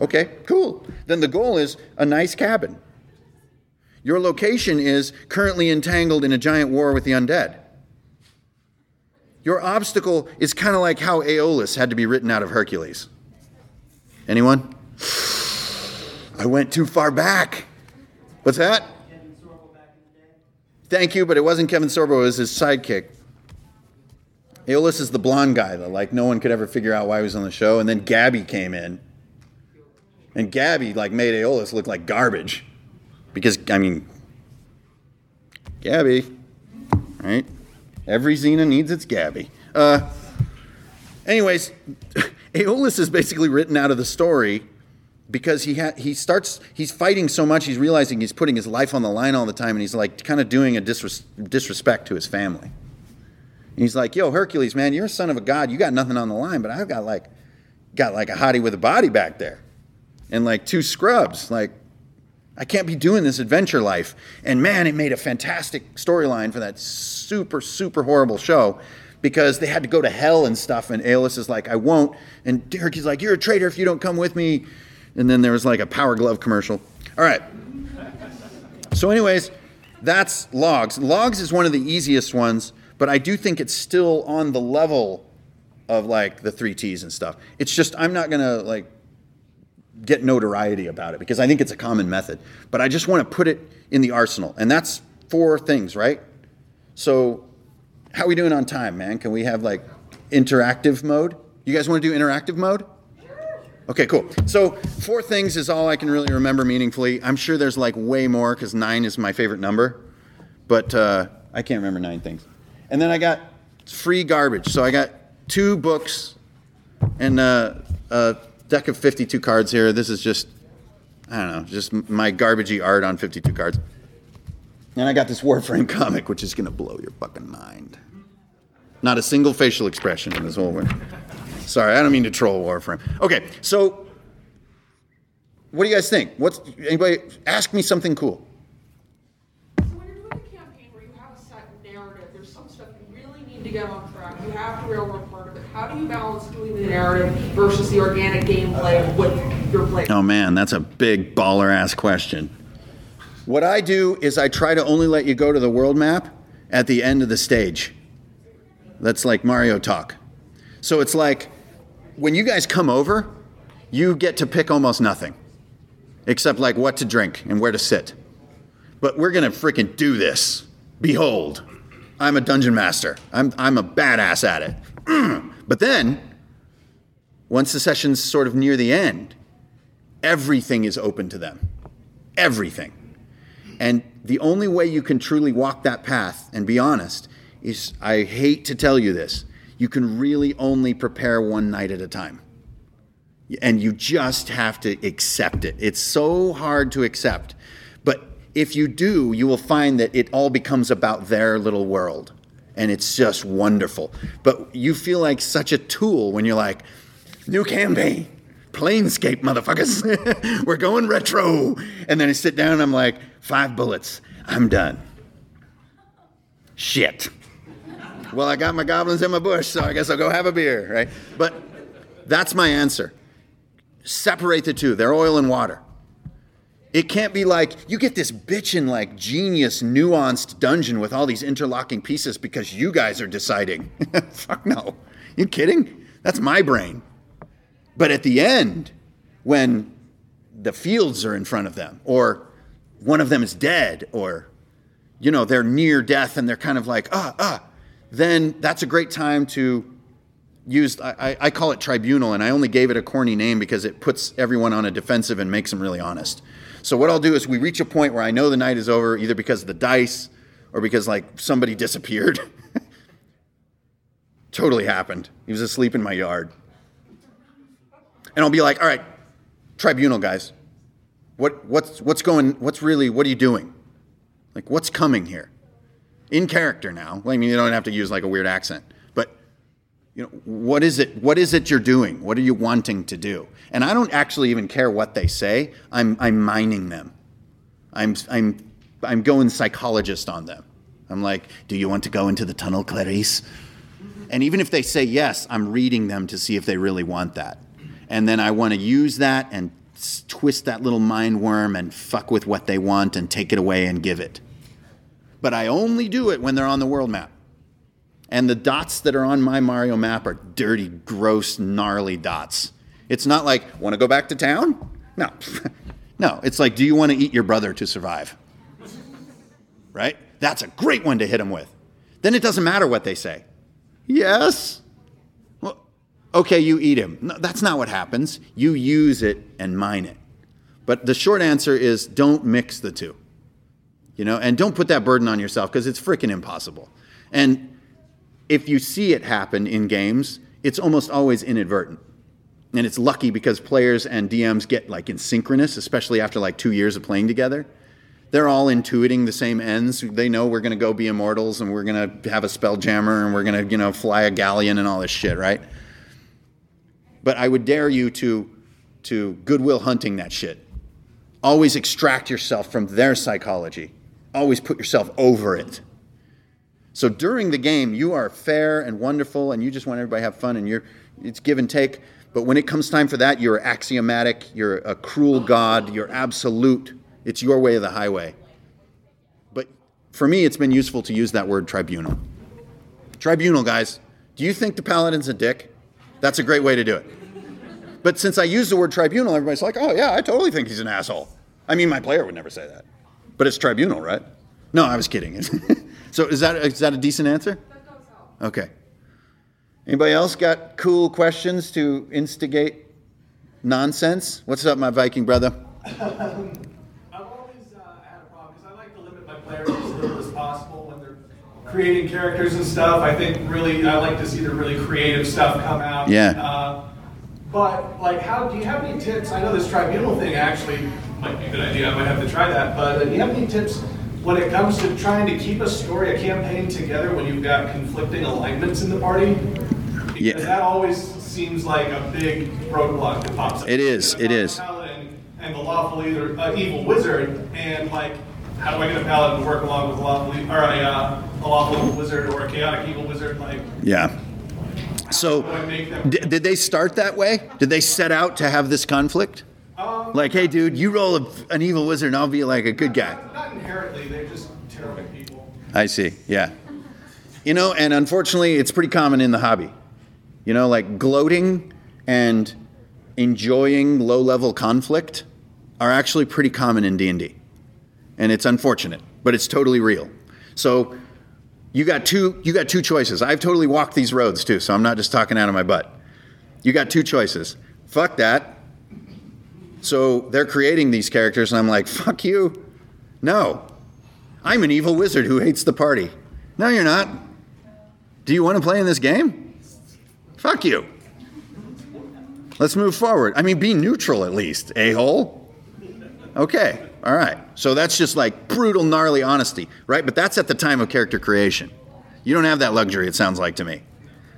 Okay, cool. Then the goal is a nice cabin. Your location is currently entangled in a giant war with the undead. Your obstacle is kind of like how Iolaus had to be written out of Hercules. Anyone? I went too far back. What's that? Thank you, but it wasn't Kevin Sorbo, it was his sidekick. Iolaus is the blonde guy that like no one could ever figure out why he was on the show, and then Gabby came in. And Gabby like made Iolaus look like garbage. Because I mean Gabby. Right? Every Xena needs its Gabby. Uh anyways, Iolaus is basically written out of the story because he ha- he starts he's fighting so much he's realizing he's putting his life on the line all the time and he's like kind of doing a disres- disrespect to his family and he's like yo hercules man you're a son of a god you got nothing on the line but i've got like got like a hottie with a body back there and like two scrubs like I can't be doing this adventure life. And man, it made a fantastic storyline for that super, super horrible show because they had to go to hell and stuff. And Alis is like, I won't. And Derek is like, You're a traitor if you don't come with me. And then there was like a Power Glove commercial. All right. So, anyways, that's logs. Logs is one of the easiest ones, but I do think it's still on the level of like the three T's and stuff. It's just, I'm not to like get notoriety about it because I think it's a common method. But I just want to put it in the arsenal. And that's four things, right? So, how are we doing on time, man? Can we have like interactive mode? You guys want to do interactive mode? Okay, cool. So, four things is all I can really remember meaningfully. I'm sure there's like way more because nine is my favorite number, but uh, I can't remember nine things. And then I got free garbage. So, I got two books and uh, a deck of 52 cards here. This is just, I don't know, just my garbagey art on 52 cards. And I got this Warframe comic, which is going to blow your fucking mind. Not a single facial expression in this whole one. Sorry, I don't mean to troll Warframe. Okay, so what do you guys think? What's anybody ask me something cool? So when you're doing a campaign where you have a set narrative, there's some stuff you really need to get on track. You have to railroad part of it. How do you balance doing the narrative versus the organic gameplay with your players? Oh man, that's a big baller ass question. What I do is I try to only let you go to the world map at the end of the stage. That's like Mario talk. So it's like when you guys come over, you get to pick almost nothing except like what to drink and where to sit. But we're gonna freaking do this. Behold, I'm a dungeon master. I'm, I'm a badass at it. but then, once the session's sort of near the end, everything is open to them. Everything. And the only way you can truly walk that path and be honest is I hate to tell you this, you can really only prepare one night at a time. And you just have to accept it. It's so hard to accept. But if you do, you will find that it all becomes about their little world. And it's just wonderful. But you feel like such a tool when you're like, new campaign, Planescape, motherfuckers. We're going retro. And then I sit down and I'm like, five bullets. I'm done. Shit. Well, I got my goblins in my bush, so I guess I'll go have a beer, right? But that's my answer. Separate the two. They're oil and water. It can't be like you get this bitchin' like genius nuanced dungeon with all these interlocking pieces because you guys are deciding. Fuck no. You kidding? That's my brain. But at the end, when the fields are in front of them, or one of them is dead, or you know, they're near death and they're kind of like, ah, ah, then that's a great time to use, I, I call it tribunal, and I only gave it a corny name because it puts everyone on a defensive and makes them really honest. So what I'll do is we reach a point where I know the night is over, either because of the dice or because like somebody disappeared. totally happened. He was asleep in my yard. And I'll be like, all right, tribunal guys, what, what's, what's going, what's really, what are you doing? Like, what's coming here? In character now. I mean, you don't have to use like a weird accent, but you know, what is it? What is it you're doing? What are you wanting to do? And I don't actually even care what they say. I'm, I'm mining them. I'm, I'm, I'm going psychologist on them. I'm like, do you want to go into the tunnel, Clarice? And even if they say yes, I'm reading them to see if they really want that. And then I want to use that and twist that little mind worm and fuck with what they want and take it away and give it. But I only do it when they're on the world map. And the dots that are on my Mario map are dirty, gross, gnarly dots. It's not like, want to go back to town? No. no, it's like, do you want to eat your brother to survive? Right? That's a great one to hit them with. Then it doesn't matter what they say. Yes. Well, okay, you eat him. No, that's not what happens. You use it and mine it. But the short answer is don't mix the two. You know, and don't put that burden on yourself because it's freaking impossible. And if you see it happen in games, it's almost always inadvertent. And it's lucky because players and DMs get like in synchronous, especially after like two years of playing together. They're all intuiting the same ends. They know we're going to go be immortals and we're going to have a spell jammer and we're going to, you know, fly a galleon and all this shit, right? But I would dare you to to goodwill hunting that shit. Always extract yourself from their psychology. Always put yourself over it. So during the game, you are fair and wonderful, and you just want everybody to have fun, and you're it's give and take. But when it comes time for that, you're axiomatic. You're a cruel god. You're absolute. It's your way of the highway. But for me, it's been useful to use that word tribunal. Tribunal, guys. Do you think the paladin's a dick? That's a great way to do it. But since I use the word tribunal, everybody's like, oh, yeah, I totally think he's an asshole. I mean, my player would never say that. But it's tribunal, right? No, I was kidding. so is that, is that a decent answer? Okay. Anybody else got cool questions to instigate nonsense? What's up, my Viking brother? I've always uh, had a problem because I like to limit my players as little as possible when they're creating characters and stuff. I think really I like to see the really creative stuff come out. Yeah. Uh, but like, how do you have any tips? I know this tribunal thing actually might be a good idea. I might have to try that. But uh, do you have any tips when it comes to trying to keep a story, a campaign together when you've got conflicting alignments in the party? Because Yeah. that always seems like a big roadblock that pops up. It is, it is. paladin And the lawful either uh, evil wizard, and like, how do I get a paladin to work along with a lawful, or a, uh, a lawful evil wizard or a chaotic evil wizard? Like, Yeah. So, how do I make them? d- did they start that way? Did they set out to have this conflict? Um, Like, hey, dude, you roll a, an evil wizard and I'll be like a good guy. Not, not inherently, they're just terrible people. I see. Yeah. You know, and unfortunately, it's pretty common in the hobby. You know, like gloating and enjoying low-level conflict are actually pretty common in D&D. And it's unfortunate, but it's totally real. So, you got two you got two choices. I've totally walked these roads too, so I'm not just talking out of my butt. You got two choices. Fuck that. So, they're creating these characters and I'm like, "Fuck you." No. I'm an evil wizard who hates the party. No, you're not. Do you want to play in this game? Fuck you. Let's move forward. I mean, be neutral at least, a hole. Okay, all right. So that's just like brutal, gnarly honesty, right? But that's at the time of character creation. You don't have that luxury, it sounds like to me,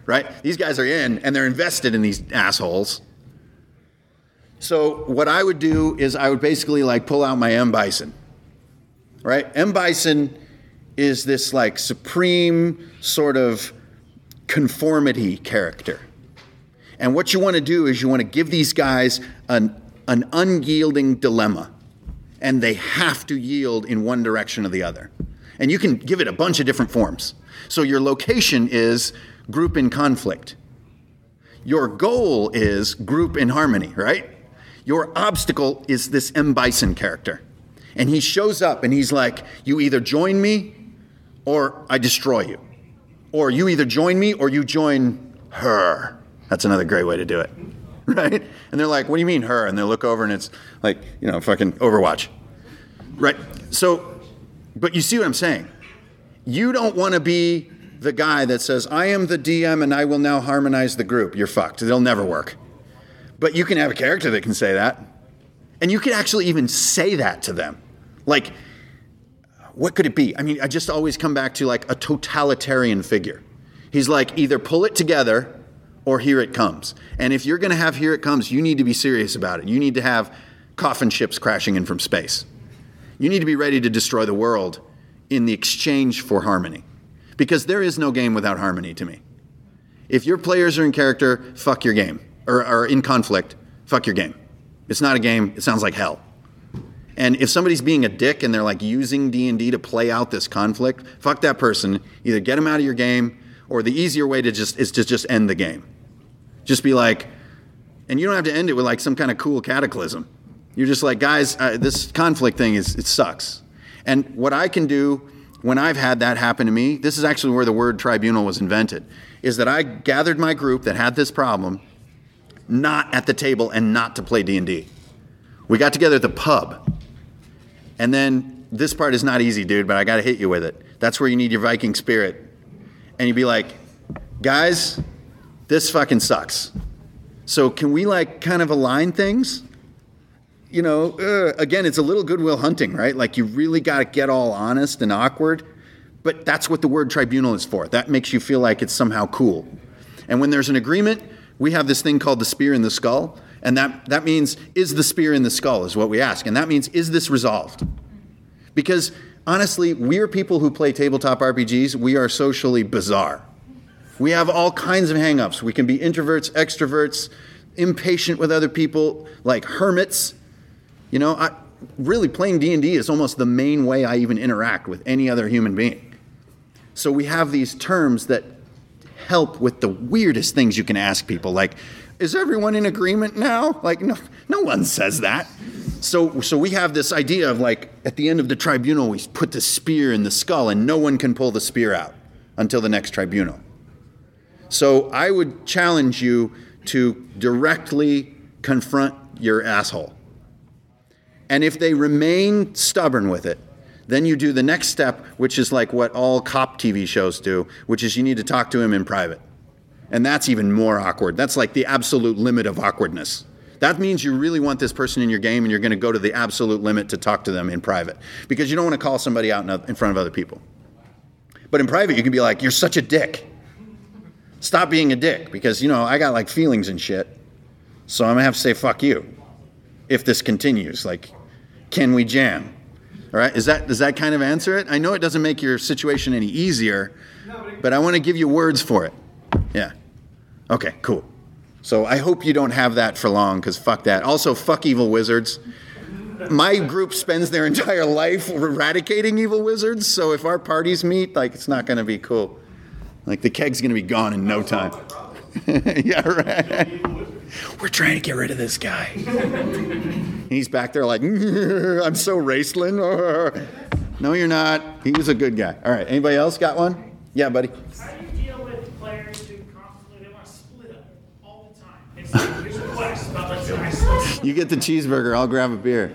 right? These guys are in and they're invested in these assholes. So what I would do is I would basically like pull out my M Bison right? M. Bison is this like supreme sort of conformity character. And what you want to do is you want to give these guys an, an unyielding dilemma, and they have to yield in one direction or the other. And you can give it a bunch of different forms. So your location is group in conflict. Your goal is group in harmony, right? Your obstacle is this M. Bison character. And he shows up and he's like, You either join me or I destroy you. Or you either join me or you join her. That's another great way to do it. Right? And they're like, What do you mean her? And they look over and it's like, you know, fucking Overwatch. Right? So, but you see what I'm saying? You don't want to be the guy that says, I am the DM and I will now harmonize the group. You're fucked. It'll never work. But you can have a character that can say that. And you could actually even say that to them. Like, what could it be? I mean, I just always come back to like a totalitarian figure. He's like, either pull it together or here it comes. And if you're going to have here it comes, you need to be serious about it. You need to have coffin ships crashing in from space. You need to be ready to destroy the world in the exchange for harmony. Because there is no game without harmony to me. If your players are in character, fuck your game. Or are in conflict, fuck your game. It's not a game. It sounds like hell. And if somebody's being a dick and they're like using D&D to play out this conflict, fuck that person. Either get them out of your game or the easier way to just is to just end the game. Just be like and you don't have to end it with like some kind of cool cataclysm. You're just like, guys, uh, this conflict thing is it sucks. And what I can do when I've had that happen to me, this is actually where the word tribunal was invented, is that I gathered my group that had this problem not at the table and not to play D&D. We got together at the pub. And then this part is not easy, dude, but I got to hit you with it. That's where you need your Viking spirit. And you'd be like, guys, this fucking sucks. So can we like kind of align things? You know, uh, again, it's a little goodwill hunting, right? Like you really got to get all honest and awkward. But that's what the word tribunal is for. That makes you feel like it's somehow cool. And when there's an agreement, we have this thing called the spear in the skull. And that, that means, is the spear in the skull, is what we ask. And that means, is this resolved? Because honestly, we're people who play tabletop RPGs, we are socially bizarre. We have all kinds of hangups. We can be introverts, extroverts, impatient with other people, like hermits. You know, I, really playing D&D is almost the main way I even interact with any other human being. So we have these terms that help with the weirdest things you can ask people like is everyone in agreement now? Like no no one says that. So so we have this idea of like at the end of the tribunal we put the spear in the skull and no one can pull the spear out until the next tribunal. So I would challenge you to directly confront your asshole. And if they remain stubborn with it, then you do the next step, which is like what all cop TV shows do, which is you need to talk to him in private. And that's even more awkward. That's like the absolute limit of awkwardness. That means you really want this person in your game and you're going to go to the absolute limit to talk to them in private because you don't want to call somebody out in front of other people. But in private, you can be like, you're such a dick. Stop being a dick because, you know, I got like feelings and shit. So I'm going to have to say, fuck you if this continues. Like, can we jam? All right, is that does that kind of answer it? I know it doesn't make your situation any easier, but I want to give you words for it. Yeah. Okay, cool. So I hope you don't have that for long, because fuck that. Also, fuck evil wizards. My group spends their entire life eradicating evil wizards, so if our parties meet, like it's not gonna be cool. Like the keg's gonna be gone in no time. yeah, right. We're trying to get rid of this guy. He's back there like, I'm so raceling. no, you're not. He was a good guy. All right. Anybody else got one? Yeah, buddy. How do you deal with players who constantly they want to split up all the time? It's like, here's a quest about let's say You get the cheeseburger. I'll grab a beer.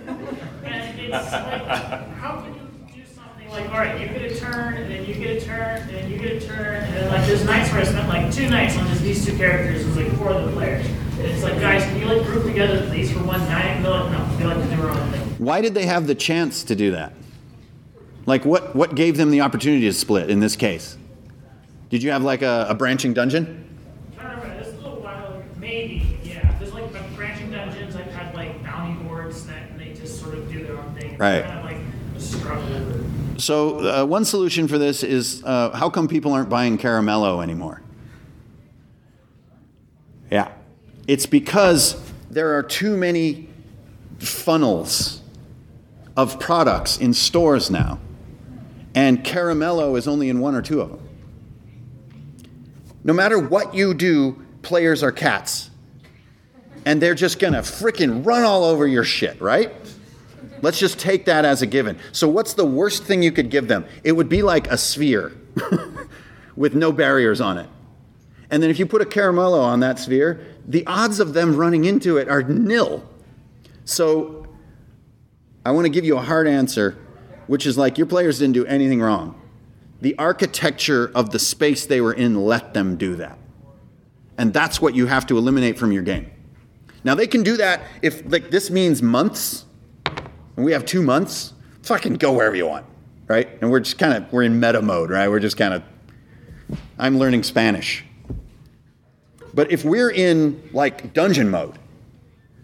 And it's like, how can you do something like, all right, you get a turn, and then you get a turn, and then you get a turn, and then like there's nights where I spent like two nights on just these two characters, it was like four of the players. It's like, guys, can you like group together at least for one night? And they're like, no, they like to do their own thing. Why did they have the chance to do that? Like, what, what gave them the opportunity to split in this case? Did you have like a, a branching dungeon? I don't remember, this is a little while, ago. maybe, yeah. There's like branching dungeons, I've had like bounty boards that they just sort of do their own thing. Right. Kind of like struggle. So, uh, one solution for this is uh, how come people aren't buying Caramello anymore? Yeah. It's because there are too many funnels of products in stores now, and Caramello is only in one or two of them. No matter what you do, players are cats. And they're just gonna frickin' run all over your shit, right? Let's just take that as a given. So, what's the worst thing you could give them? It would be like a sphere with no barriers on it. And then if you put a caramello on that sphere, the odds of them running into it are nil. So, I want to give you a hard answer, which is like your players didn't do anything wrong. The architecture of the space they were in let them do that. And that's what you have to eliminate from your game. Now, they can do that if, like, this means months and we have two months, fucking go wherever you want, right? And we're just kind of we're in meta mode, right? We're just kind of I'm learning Spanish. But if we're in like dungeon mode,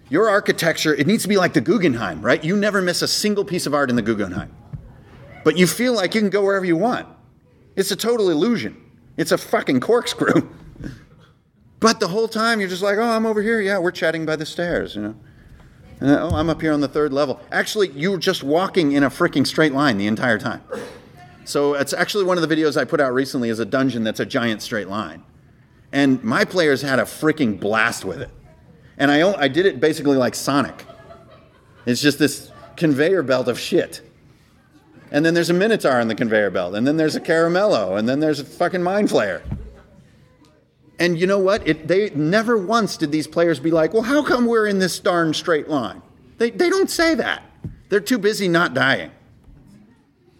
your architecture it needs to be like the Guggenheim, right? You never miss a single piece of art in the Guggenheim. But you feel like you can go wherever you want. It's a total illusion. It's a fucking corkscrew. But the whole time you're just like, oh, I'm over here. Yeah, we're chatting by the stairs, you know. And, oh, I'm up here on the third level. Actually, you were just walking in a freaking straight line the entire time. So it's actually one of the videos I put out recently is a dungeon that's a giant straight line. And my players had a freaking blast with it. And I, I did it basically like Sonic. It's just this conveyor belt of shit. And then there's a Minotaur on the conveyor belt. And then there's a Caramello. And then there's a fucking Mind Flayer. And you know what? It, they never once did these players be like, well, how come we're in this darn straight line? They, they don't say that. They're too busy not dying.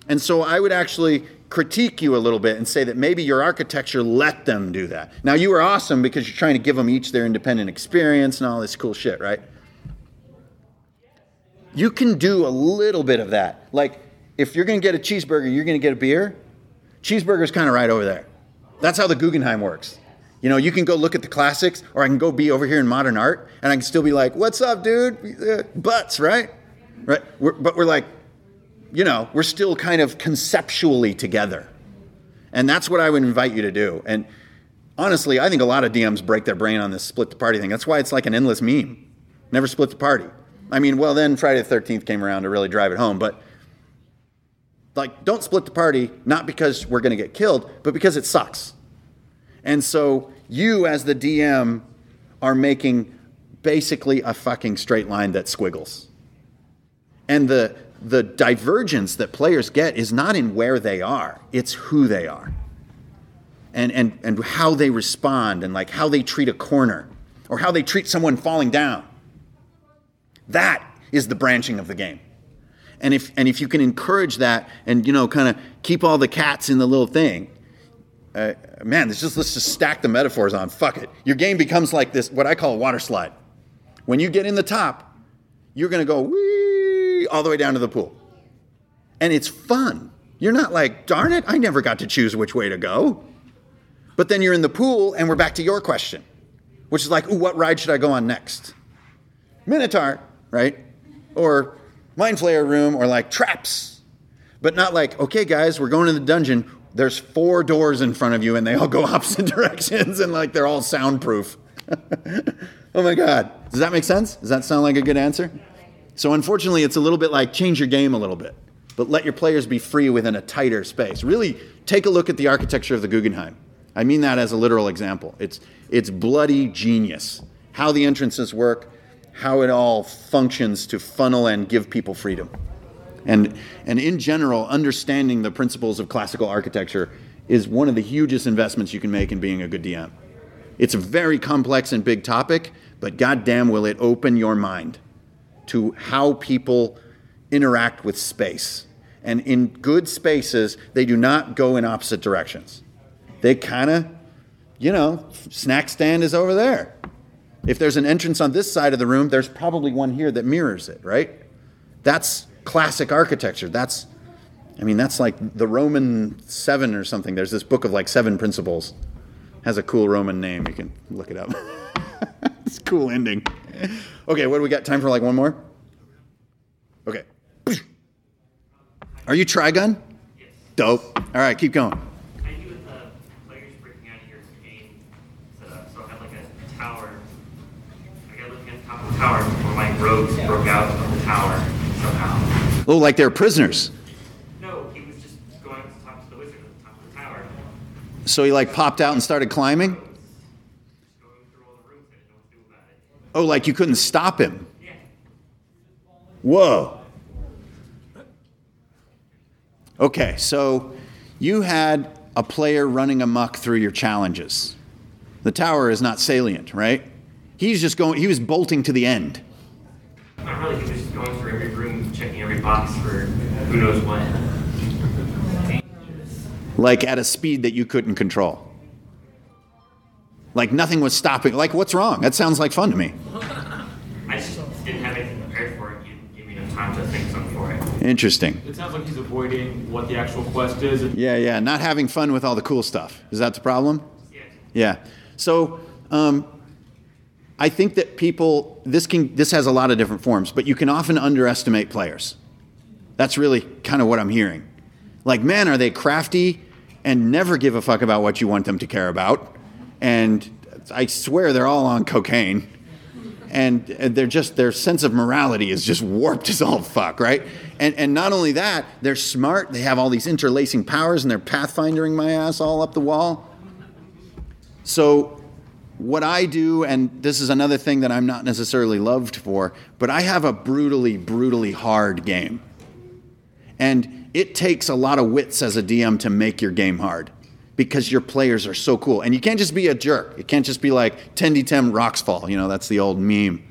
And so I would actually critique you a little bit and say that maybe your architecture let them do that. Now, you are awesome because you're trying to give them each their independent experience and all this cool shit, right? You can do a little bit of that. Like, if you're going to get a cheeseburger, you're going to get a beer. Cheeseburger's kind of right over there. That's how the Guggenheim works. You know, you can go look at the classics, or I can go be over here in modern art, and I can still be like, "What's up, dude? Uh, Butts, right? Right? We're, but we're like, you know, we're still kind of conceptually together, and that's what I would invite you to do. And honestly, I think a lot of DMs break their brain on this split the party thing. That's why it's like an endless meme. Never split the party. I mean, well, then Friday the 13th came around to really drive it home, but like, don't split the party, not because we're going to get killed, but because it sucks. And so you, as the DM, are making basically a fucking straight line that squiggles. And the, the divergence that players get is not in where they are, it's who they are. And, and, and how they respond, and like how they treat a corner, or how they treat someone falling down. That is the branching of the game. And if, and if you can encourage that and, you know, kind of keep all the cats in the little thing, uh, man, let's just, let's just stack the metaphors on. Fuck it. Your game becomes like this, what I call a water slide. When you get in the top, you're going to go wee all the way down to the pool. And it's fun. You're not like, darn it, I never got to choose which way to go. But then you're in the pool, and we're back to your question, which is like, ooh, what ride should I go on next? Minotaur, right? Or Mind Flayer room, or like traps. But not like, okay, guys, we're going to the dungeon. There's four doors in front of you, and they all go opposite directions, and like they're all soundproof. oh my God. Does that make sense? Does that sound like a good answer? So, unfortunately, it's a little bit like change your game a little bit, but let your players be free within a tighter space. Really take a look at the architecture of the Guggenheim. I mean that as a literal example. It's, it's bloody genius. How the entrances work, how it all functions to funnel and give people freedom. And, and in general, understanding the principles of classical architecture is one of the hugest investments you can make in being a good DM. It's a very complex and big topic, but goddamn will it open your mind to how people interact with space. And in good spaces, they do not go in opposite directions. They kind of, you know, snack stand is over there. If there's an entrance on this side of the room, there's probably one here that mirrors it, right? That's classic architecture. That's, I mean, that's like the Roman seven or something. There's this book of like seven principles. Has a cool Roman name. You can look it up. it's a cool ending. Okay, what do we got? Time for like one more? Okay. Are you Trigun? Yes. Dope. All right, keep going. I do with the players breaking out of your game setup. So I have like a tower. I at the top of the tower my rogues broke out of the tower somehow. Oh, like they're prisoners. No, he was just going up to the top of the wizard at the top of the tower. So he like popped out and started climbing? Just going through all the rooms I didn't know what to do about it. Oh, like you couldn't stop him. Whoa. Okay, so you had a player running amok through your challenges. The tower is not salient, right? He's just going, he was bolting to the end. Not really, he was just going through every room, checking every box for who knows what. like at a speed that you couldn't control. Like nothing was stopping. Like, what's wrong? That sounds like fun to me. I just didn't have anything prepared for it. You didn't give me enough time to think something for it. Interesting. It sounds like he's avoiding what the actual quest is. Yeah, yeah, not having fun with all the cool stuff. Is that the problem? Yeah. Yeah. So um, I think that people this can this has a lot of different forms, but you can often underestimate players. That's really kind of what I'm hearing. Like, man, are they crafty and never give a fuck about what you want them to care about? And I swear they're all on cocaine. And they're just their sense of morality is just warped as all fuck, right? And and not only that, they're smart. They have all these interlacing powers, and they're pathfindering my ass all up the wall. So, what I do, and this is another thing that I'm not necessarily loved for, but I have a brutally, brutally hard game. And it takes a lot of wits as a DM to make your game hard because your players are so cool. And you can't just be a jerk. You can't just be like Tendy Tem rocks fall. You know, that's the old meme.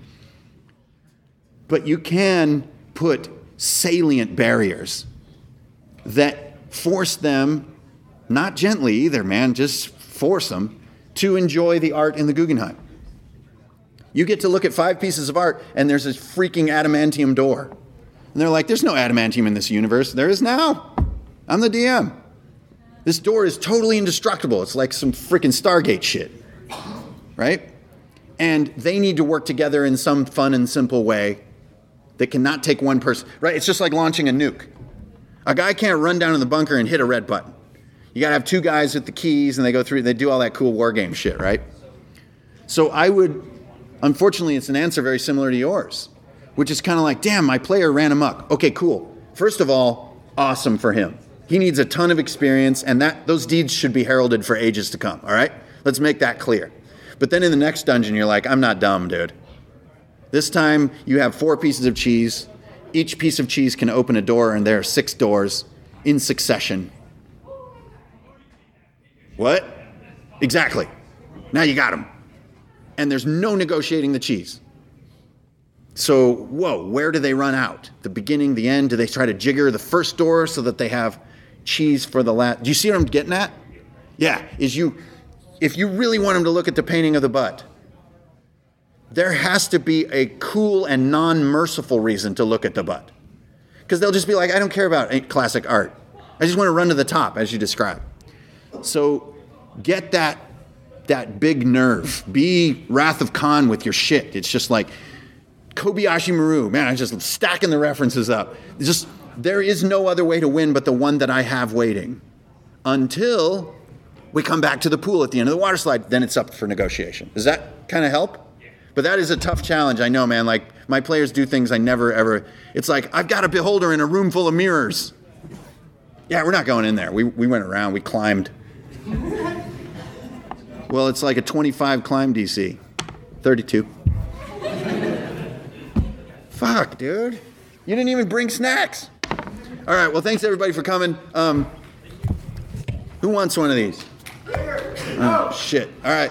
But you can put salient barriers that force them, not gently either, man, just force them to enjoy the art in the Guggenheim. You get to look at five pieces of art, and there's this freaking adamantium door. And they're like, there's no adamantium in this universe. There is now. I'm the DM. This door is totally indestructible. It's like some freaking Stargate shit. right? And they need to work together in some fun and simple way that cannot take one person, right? It's just like launching a nuke. A guy can't run down in the bunker and hit a red button. You gotta have two guys with the keys and they go through, and they do all that cool war game shit, right? So I would, unfortunately, it's an answer very similar to yours, which is kind of like, damn, my player ran amok. Okay, cool. First of all, awesome for him. He needs a ton of experience, and that those deeds should be heralded for ages to come. All right, let's make that clear. But then in the next dungeon, you're like, I'm not dumb, dude. This time you have four pieces of cheese. Each piece of cheese can open a door, and there are six doors in succession. What? Exactly. Now you got them. And there's no negotiating the cheese. So, whoa, where do they run out? The beginning, the end? Do they try to jigger the first door so that they have cheese for the last? Do you see what I'm getting at? Yeah, is you, if you really want them to look at the painting of the butt, there has to be a cool and non merciful reason to look at the butt. Because they'll just be like, I don't care about eh, classic art. I just want to run to the top, as you describe. So get that that big nerve. Be Wrath of Khan with your shit. It's just like Kobayashi Maru. Man, I'm just stacking the references up. Just there is no other way to win but the one that I have waiting. Until we come back to the pool at the end of the water slide, then it's up for negotiation. Does that kind of help? But that is a tough challenge. I know, man. Like my players do things I never ever. It's like I've got a beholder in a room full of mirrors. Yeah, we're not going in there. We we went around. We climbed. Well, it's like a 25 climb DC. 32. Fuck, dude. You didn't even bring snacks. All right, well, thanks everybody for coming. Um, who wants one of these? Oh, shit. All right.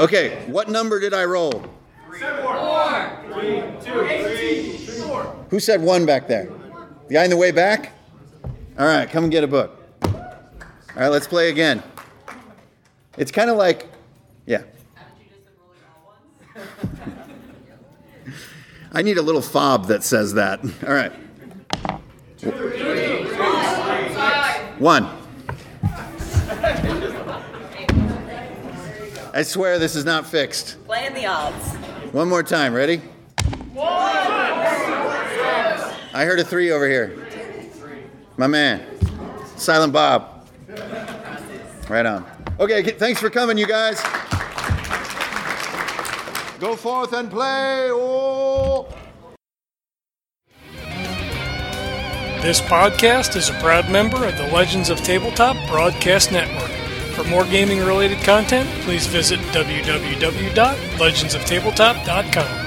Okay, what number did I roll? Who said one back there? The guy in the way back? All right, come and get a book. All right, let's play again. It's kind of like, yeah. I need a little fob that says that. All right. One. I swear this is not fixed. Playing the odds. One more time. Ready? One. I heard a three over here. My man. Silent Bob. Right on. Okay, thanks for coming, you guys. Go forth and play. Oh. This podcast is a proud member of the Legends of Tabletop Broadcast Network. For more gaming related content, please visit www.legendsoftabletop.com.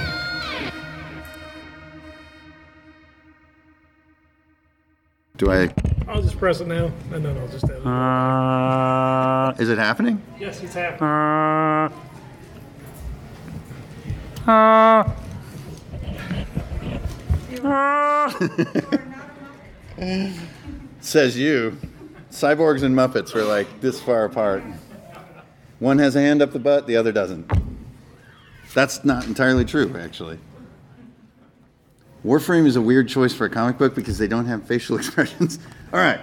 Do I? I'll just press it now, and then I'll just edit it. Uh, Is it happening? Yes, it's happening. uh, uh, Says you. Cyborgs and Muppets are like this far apart. One has a hand up the butt, the other doesn't. That's not entirely true, actually. Warframe is a weird choice for a comic book because they don't have facial expressions. All right.